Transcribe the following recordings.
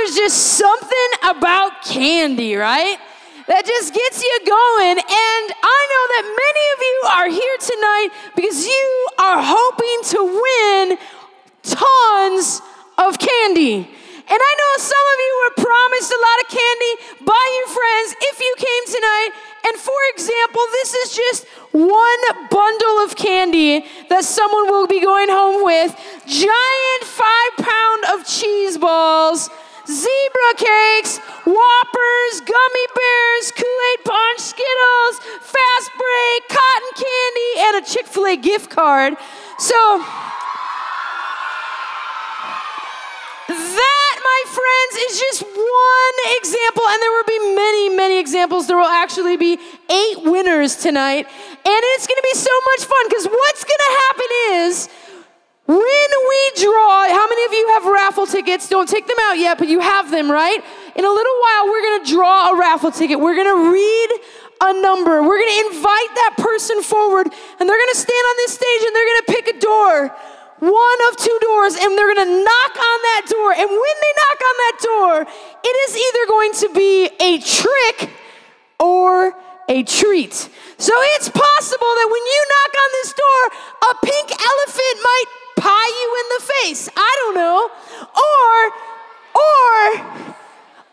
there's just something about candy, right? That just gets you going. And I know that many of you are here tonight because you are hoping to win tons of candy. And I know some of you were promised a lot of candy by your friends if you came tonight. And for example, this is just one bundle of candy that someone will be going home with giant five pound of cheese balls, zebra cakes, whoppers, gummy bears, Kool Aid punch, Skittles, fast break, cotton candy, and a Chick fil A gift card. So, that, my friends, is just one example, and there will be many, many examples. There will actually be eight winners tonight, and it's gonna be so much fun because what's gonna happen is when we draw, how many of you have raffle tickets? Don't take them out yet, but you have them, right? In a little while, we're gonna draw a raffle ticket. We're gonna read a number. We're gonna invite that person forward, and they're gonna stand on this stage and they're gonna pick a door one of two doors and they're gonna knock on that door. And when they knock on that door, it is either going to be a trick or a treat. So it's possible that when you knock on this door, a pink elephant might pie you in the face. I don't know. Or, or,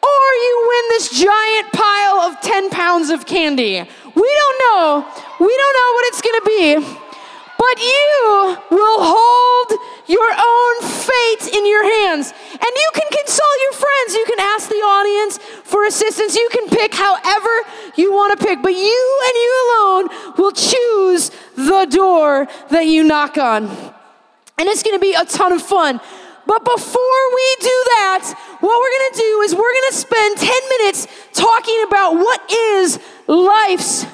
or you win this giant pile of 10 pounds of candy. We don't know. We don't know what it's gonna be. But you will hold your own fate in your hands. And you can consult your friends. You can ask the audience for assistance. You can pick however you want to pick. But you and you alone will choose the door that you knock on. And it's to be a ton of fun. But before we do that, what we're to do is we're to spend 10 minutes talking about what is life's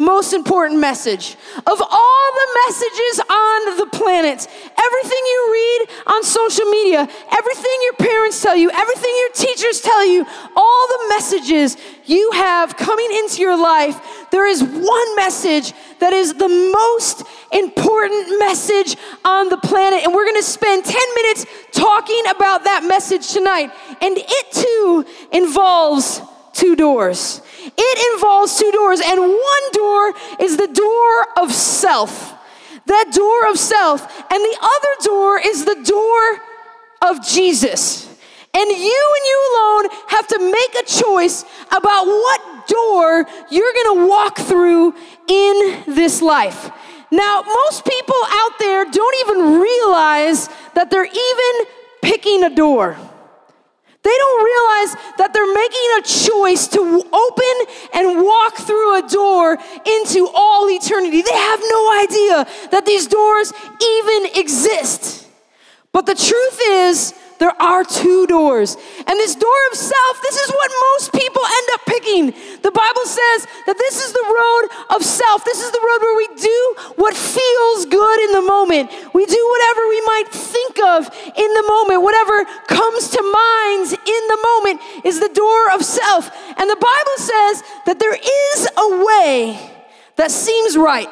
most important message. Of all the messages on the planet, everything you read on social media, everything your parents tell you, everything your teachers tell you, all the messages you have coming into your life, there is one message that is the most important message on the planet. And we're gonna spend 10 minutes talking about that message tonight. And it too involves two doors. It involves two doors, and one door is the door of self. That door of self. And the other door is the door of Jesus. And you and you alone have to make a choice about what door you're gonna walk through in this life. Now, most people out there don't even realize that they're even picking a door. They don't realize that they're making a choice to open and walk through a door into all eternity. They have no idea that these doors even exist. But the truth is, there are two doors. And this door of self, this is picking. The Bible says that this is the road of self. This is the road where we do what feels good in the moment. We do whatever we might think of in the moment. Whatever comes to mind in the moment is the door of self. And the Bible says that there is a way that seems right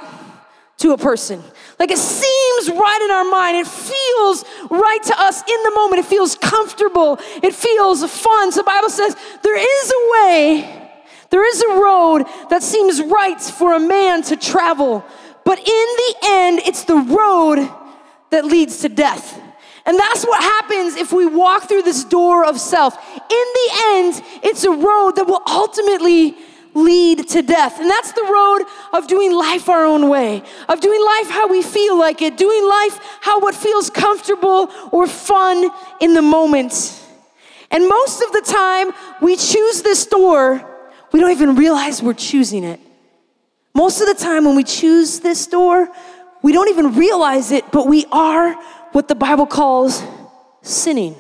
to a person. Like it seems right in our mind. It feels right to us in the moment. It feels comfortable. It feels fun. So the Bible says there is a way, there is a road that seems right for a man to travel. But in the end, it's the road that leads to death. And that's what happens if we walk through this door of self. In the end, it's a road that will ultimately lead to death. And that's the road of doing life our own way, of doing life how we feel like it, doing life how what feels comfortable or fun in the moment. And most of the time, we choose this door, we don't even realize we're choosing it. Most of the time, when we choose this door, we don't even realize it, but we are what the Bible calls sinning.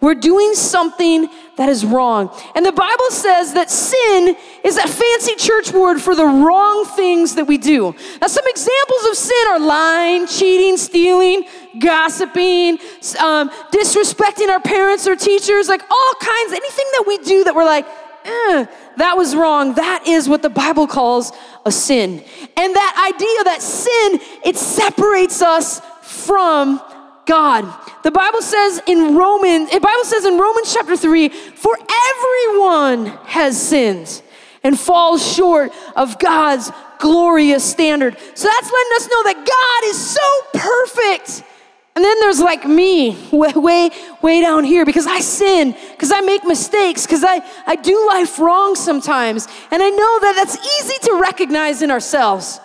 We're doing something that is wrong. And the Bible says that sin is a fancy church word for the wrong things that we do. Now, some examples of sin are lying, cheating, stealing, gossiping, um, disrespecting our parents or teachers, like all kinds, anything that we do that we're like, eh, that was wrong. That is what the Bible calls a sin. And that idea that sin, it separates us from God. The Bible says in Romans, the Bible says in Romans chapter 3, for everyone has sinned and falls short of God's glorious standard. So that's letting us know that God is so perfect. And then there's like me, way, way, way down here, because I sin, because I make mistakes, because I, I do life wrong sometimes. And I know that that's easy to recognize in ourselves.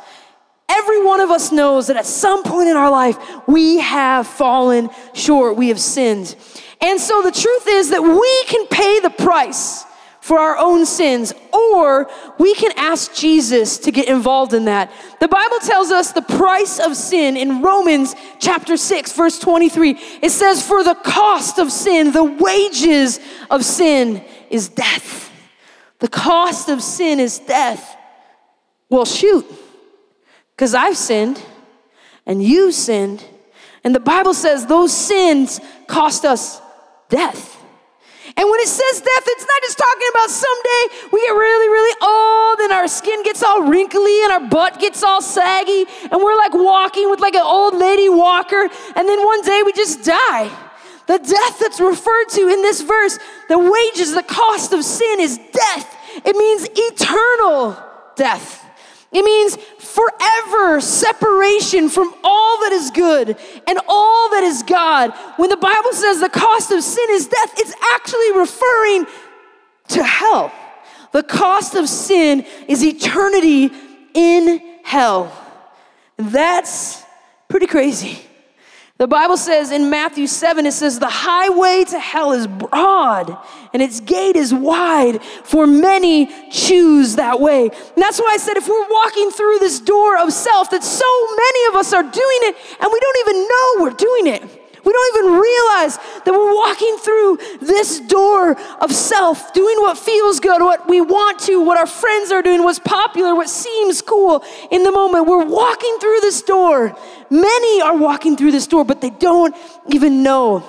Every one of us knows that at some point in our life, we have fallen short, we have sinned. And so the truth is that we can pay the price for our own sins, or we can ask Jesus to get involved in that. The Bible tells us the price of sin in Romans chapter 6, verse 23. It says, For the cost of sin, the wages of sin is death. The cost of sin is death. Well, shoot, because I've sinned and you sinned. And the Bible says those sins cost us death. And when it says death, it's not just talking about someday we get really, really old and our skin gets all wrinkly and our butt gets all saggy and we're like walking with like an old lady walker and then one day we just die. The death that's referred to in this verse, the wages, the cost of sin is death. It means eternal death. It means forever separation from all that is good and all that is God. When the Bible says the cost of sin is death, it's actually referring to hell. The cost of sin is eternity in hell. That's pretty crazy. The Bible says in Matthew 7, it says, The highway to hell is broad and its gate is wide, for many choose that way. And that's why I said, if we're walking through this door of self, that so many of us are doing it and we don't even know we're doing it. We don't even realize that we're walking through this door of self, doing what feels good, what we want to, what our friends are doing, what's popular, what seems cool in the moment. We're walking through this door. Many are walking through this door, but they don't even know.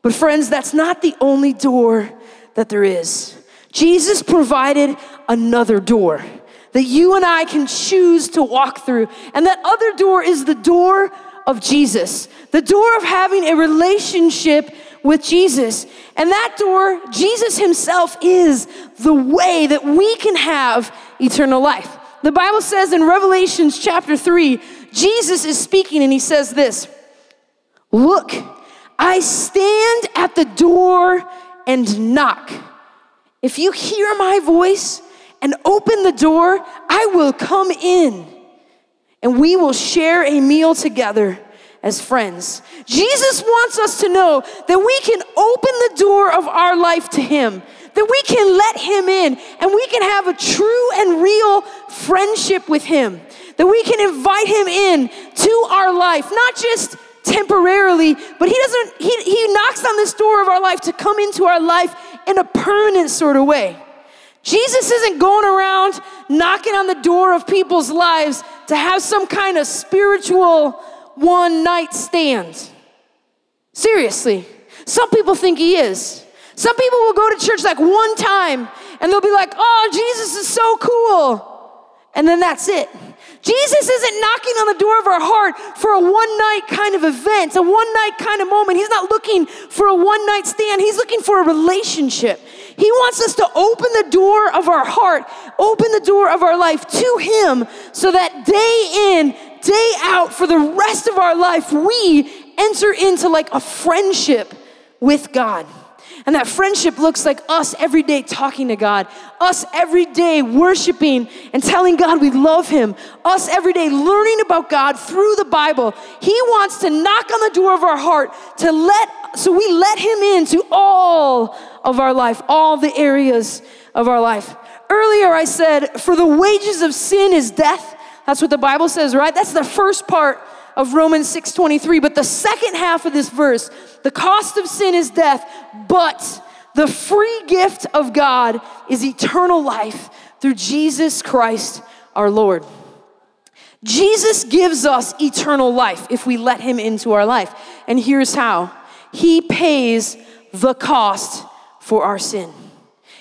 But, friends, that's not the only door that there is. Jesus provided another door that you and I can choose to walk through. And that other door is the door of Jesus, the door of having a relationship with Jesus. And that door, Jesus Himself is the way that we can have eternal life. The Bible says in Revelations chapter 3, Jesus is speaking and He says this Look, I stand at the door and knock. If you hear my voice and open the door, I will come in and we will share a meal together as friends. Jesus wants us to know that we can open the door of our life to Him, that we can let Him in, and we can have a true and real friendship with Him, that we can invite Him in to our life, not just temporarily, but He doesn't, He, he knocks on this door of our life to come into our life in a permanent sort of way. Jesus isn't going around knocking on the door of people's lives to have some kind of spiritual one night stand. Seriously. Some people think he is. Some people will go to church like one time and they'll be like, oh, Jesus is so cool. And then that's it. Jesus isn't knocking on the door of our heart for a one night kind of event, a one night kind of moment. He's not looking for a one night stand, He's looking for a relationship. He wants us to open the door of our heart, open the door of our life to Him so that day in, day out, for the rest of our life, we enter into like a friendship with God. And that friendship looks like us every day talking to God, us every day worshiping and telling God we love Him, us every day learning about God through the Bible. He wants to knock on the door of our heart to let, so we let Him into all of our life, all the areas of our life. Earlier I said, for the wages of sin is death. That's what the Bible says, right? That's the first part of Romans 6:23, but the second half of this verse, the cost of sin is death, but the free gift of God is eternal life through Jesus Christ our Lord. Jesus gives us eternal life if we let him into our life. And here's how. He pays the cost for our sin.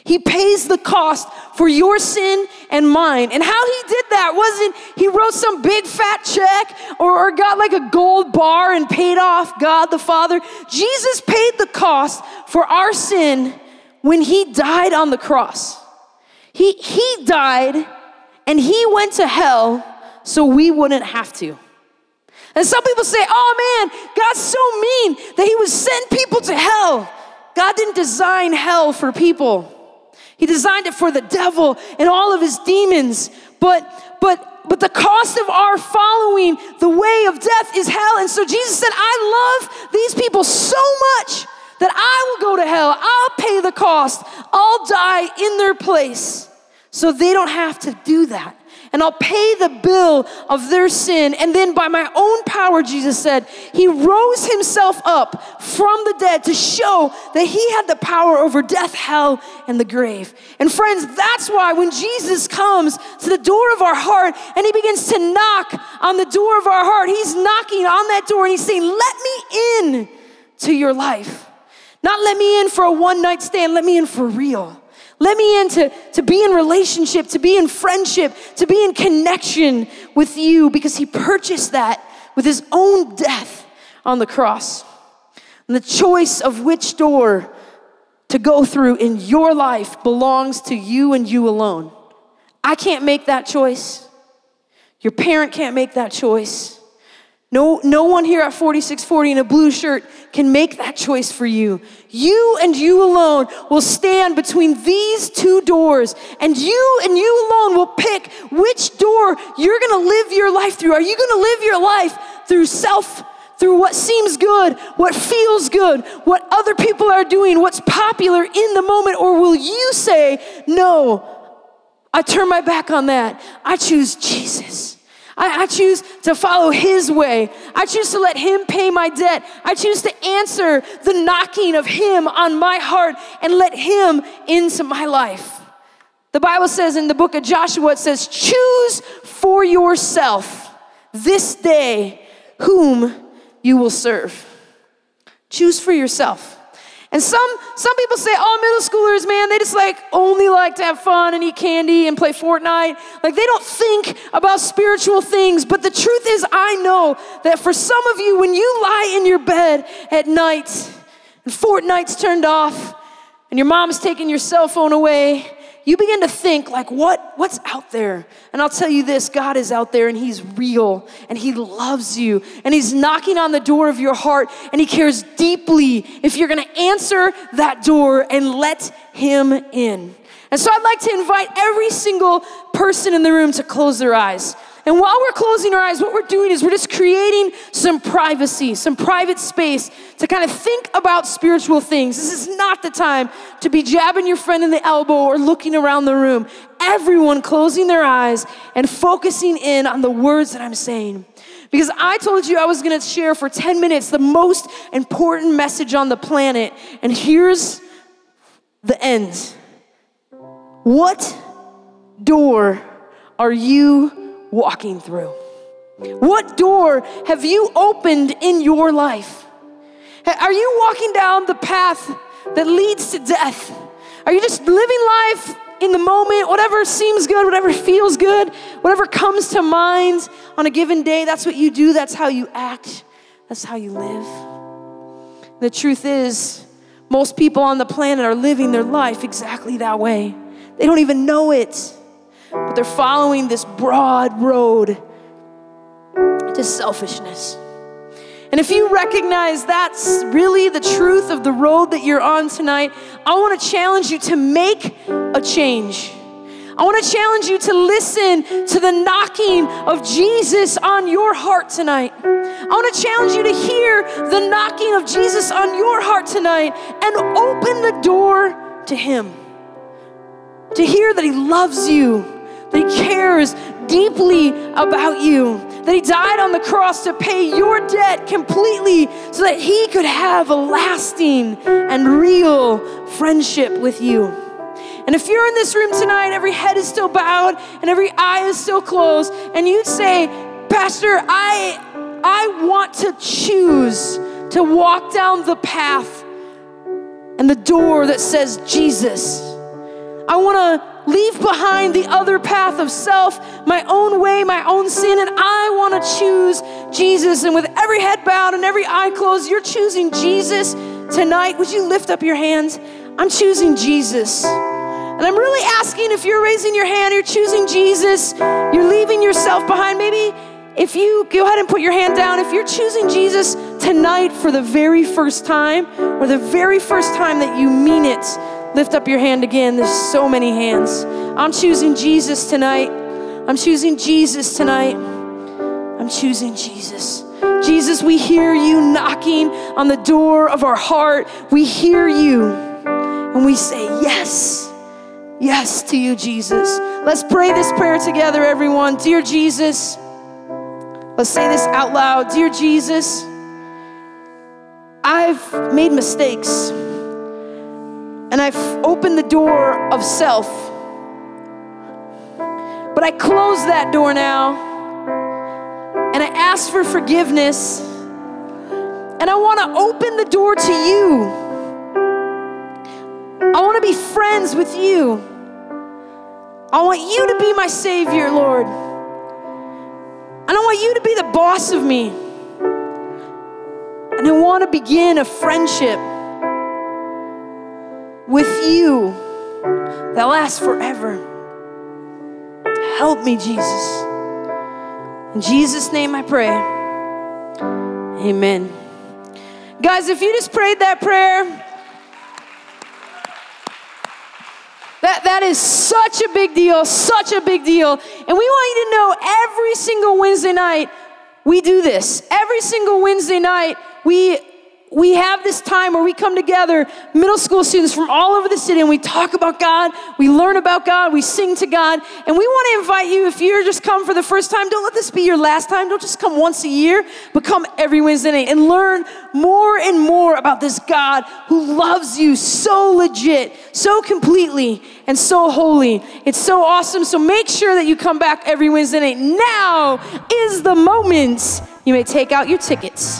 He pays the cost for your sin and mine. And how he did that wasn't he wrote some big fat check or, or got like a gold bar and paid off God the Father. Jesus paid the cost for our sin when he died on the cross. He, he died and he went to hell so we wouldn't have to. And some people say, oh man, God's so mean that he would send people to hell. God didn't design hell for people. He designed it for the devil and all of his demons. But but but the cost of our following the way of death is hell. And so Jesus said, I love these people so much that I will go to hell. I'll pay the cost. I'll die in their place so they don't have to do that and I'll pay the bill of their sin. And then by my own power, Jesus said, He rose Himself up from the dead to show that He had the power over death, hell, and the grave. And friends, that's why when Jesus comes to the door of our heart and He begins to knock on the door of our heart, He's knocking on that door and He's saying, Let me in to your life. Not let me in for a one night stand, let me in for real. Let me in to, to be in relationship, to be in friendship, to be in connection with you because he purchased that with his own death on the cross. And the choice of which door to go through in your life belongs to you and you alone. I can't make that choice. Your parent can't make that choice. No, no one here at 4640 in a blue shirt can make that choice for you. You and you alone will stand between these two doors, and you and you alone will pick which door you're gonna live your life through. Are you gonna live your life through self? Through what seems good, what feels good, what other people are doing, what's popular in the moment? Or will you say, No, I turn my back on that. I choose Jesus. I, I, choose to follow His way. I choose to let Him pay my debt. I choose to answer the knocking of Him on my heart and let Him into my life. The Bible says in the book of Joshua, it says, Choose for yourself this day whom you will serve. Choose for yourself. And some, some people say, oh, middle schoolers, man, they just like only like to have fun and eat candy and play Fortnite. Like they don't think about spiritual things. But the truth is, I know that for some of you, when you lie in your bed at night and Fortnite's turned off and your mom's taking your cell phone away you begin to think like what what's out there? And i'll tell you this god is out there and he's real and he loves you and he's knocking on the door of your heart and he cares deeply if you're going to answer that door and let him in. And so i'd like to invite every single person in the room to close their eyes and while we're closing our eyes, what we're doing is we're just creating some privacy, some private space to kind of think about spiritual things. This is not the time to be jabbing your friend in the elbow or looking around the room. Everyone closing their eyes and focusing in on the words that I'm saying. Because I told you I was gonna share for 10 minutes the most important message on the planet. And here's the end. What door are you walking through? What door have you opened in your life? Are you walking down the path that leads to death? Are you just living life in the moment, whatever seems good, whatever feels good, whatever comes to mind on a given day? That's what you do, that's how you act, that's how you live. The truth is, most people on the planet are living their life exactly that way. They don't even know it but they're following this broad road to selfishness. And if you recognize that's really the truth of the road that you're on tonight, I want to challenge you to make a change. I want to challenge you to listen to the knocking of Jesus on your heart tonight. I want to challenge you to hear the knocking of Jesus on your heart tonight and open the door to Him. To hear that He loves you that He cares deeply about you, that He died on the cross to pay your debt completely so that He could have a lasting and real friendship with you. And if you're in this room tonight, every head is still bowed and every eye is still closed, and you'd say, Pastor, I, I want to choose to walk down the path and the door that says Jesus I want to leave behind the other path of self, my own way, my own sin, and I want to choose Jesus. And with every head bowed and every eye closed, you're choosing Jesus tonight. Would you lift up your hands? I'm choosing Jesus. And I'm really asking if you're raising your hand, you're choosing Jesus, you're leaving yourself behind. Maybe if you go ahead and put your hand down, if you're choosing Jesus tonight for the very first time or the very first time that you mean it, lift up your hand again. There's so many hands. I'm choosing Jesus tonight. I'm choosing Jesus tonight. I'm choosing Jesus. Jesus, we hear you knocking on the door of our heart. We hear you and we say, Yes, yes to you, Jesus. Let's pray this prayer together, everyone. Dear Jesus, Let's say this out loud Dear Jesus, I've made mistakes and I've opened the door of self. But I close that door now and I ask for forgiveness and I want to open the door to you. I want to be friends with you. I want you to be my Savior, Lord. I don't want you to be the boss of me. And I want to begin a friendship with you that lasts forever. Help me, Jesus. In Jesus' name I pray. Amen. Guys, if you just prayed that prayer, That, that is such a big deal, such a big deal. And we want you to know every single Wednesday night we do this. Every single Wednesday night we we have this time where we come together, middle school students from all over the city, and we talk about God, we learn about God, we sing to God. And we want to invite you, if you're just come for the first time, don't let this be your last time. Don't just come once a year, but come every Wednesday night and learn more and more about this God who loves you so legit, so completely, and so holy. It's so awesome. So make sure that you come back every Wednesday night. Now is the moment. You may take out your tickets.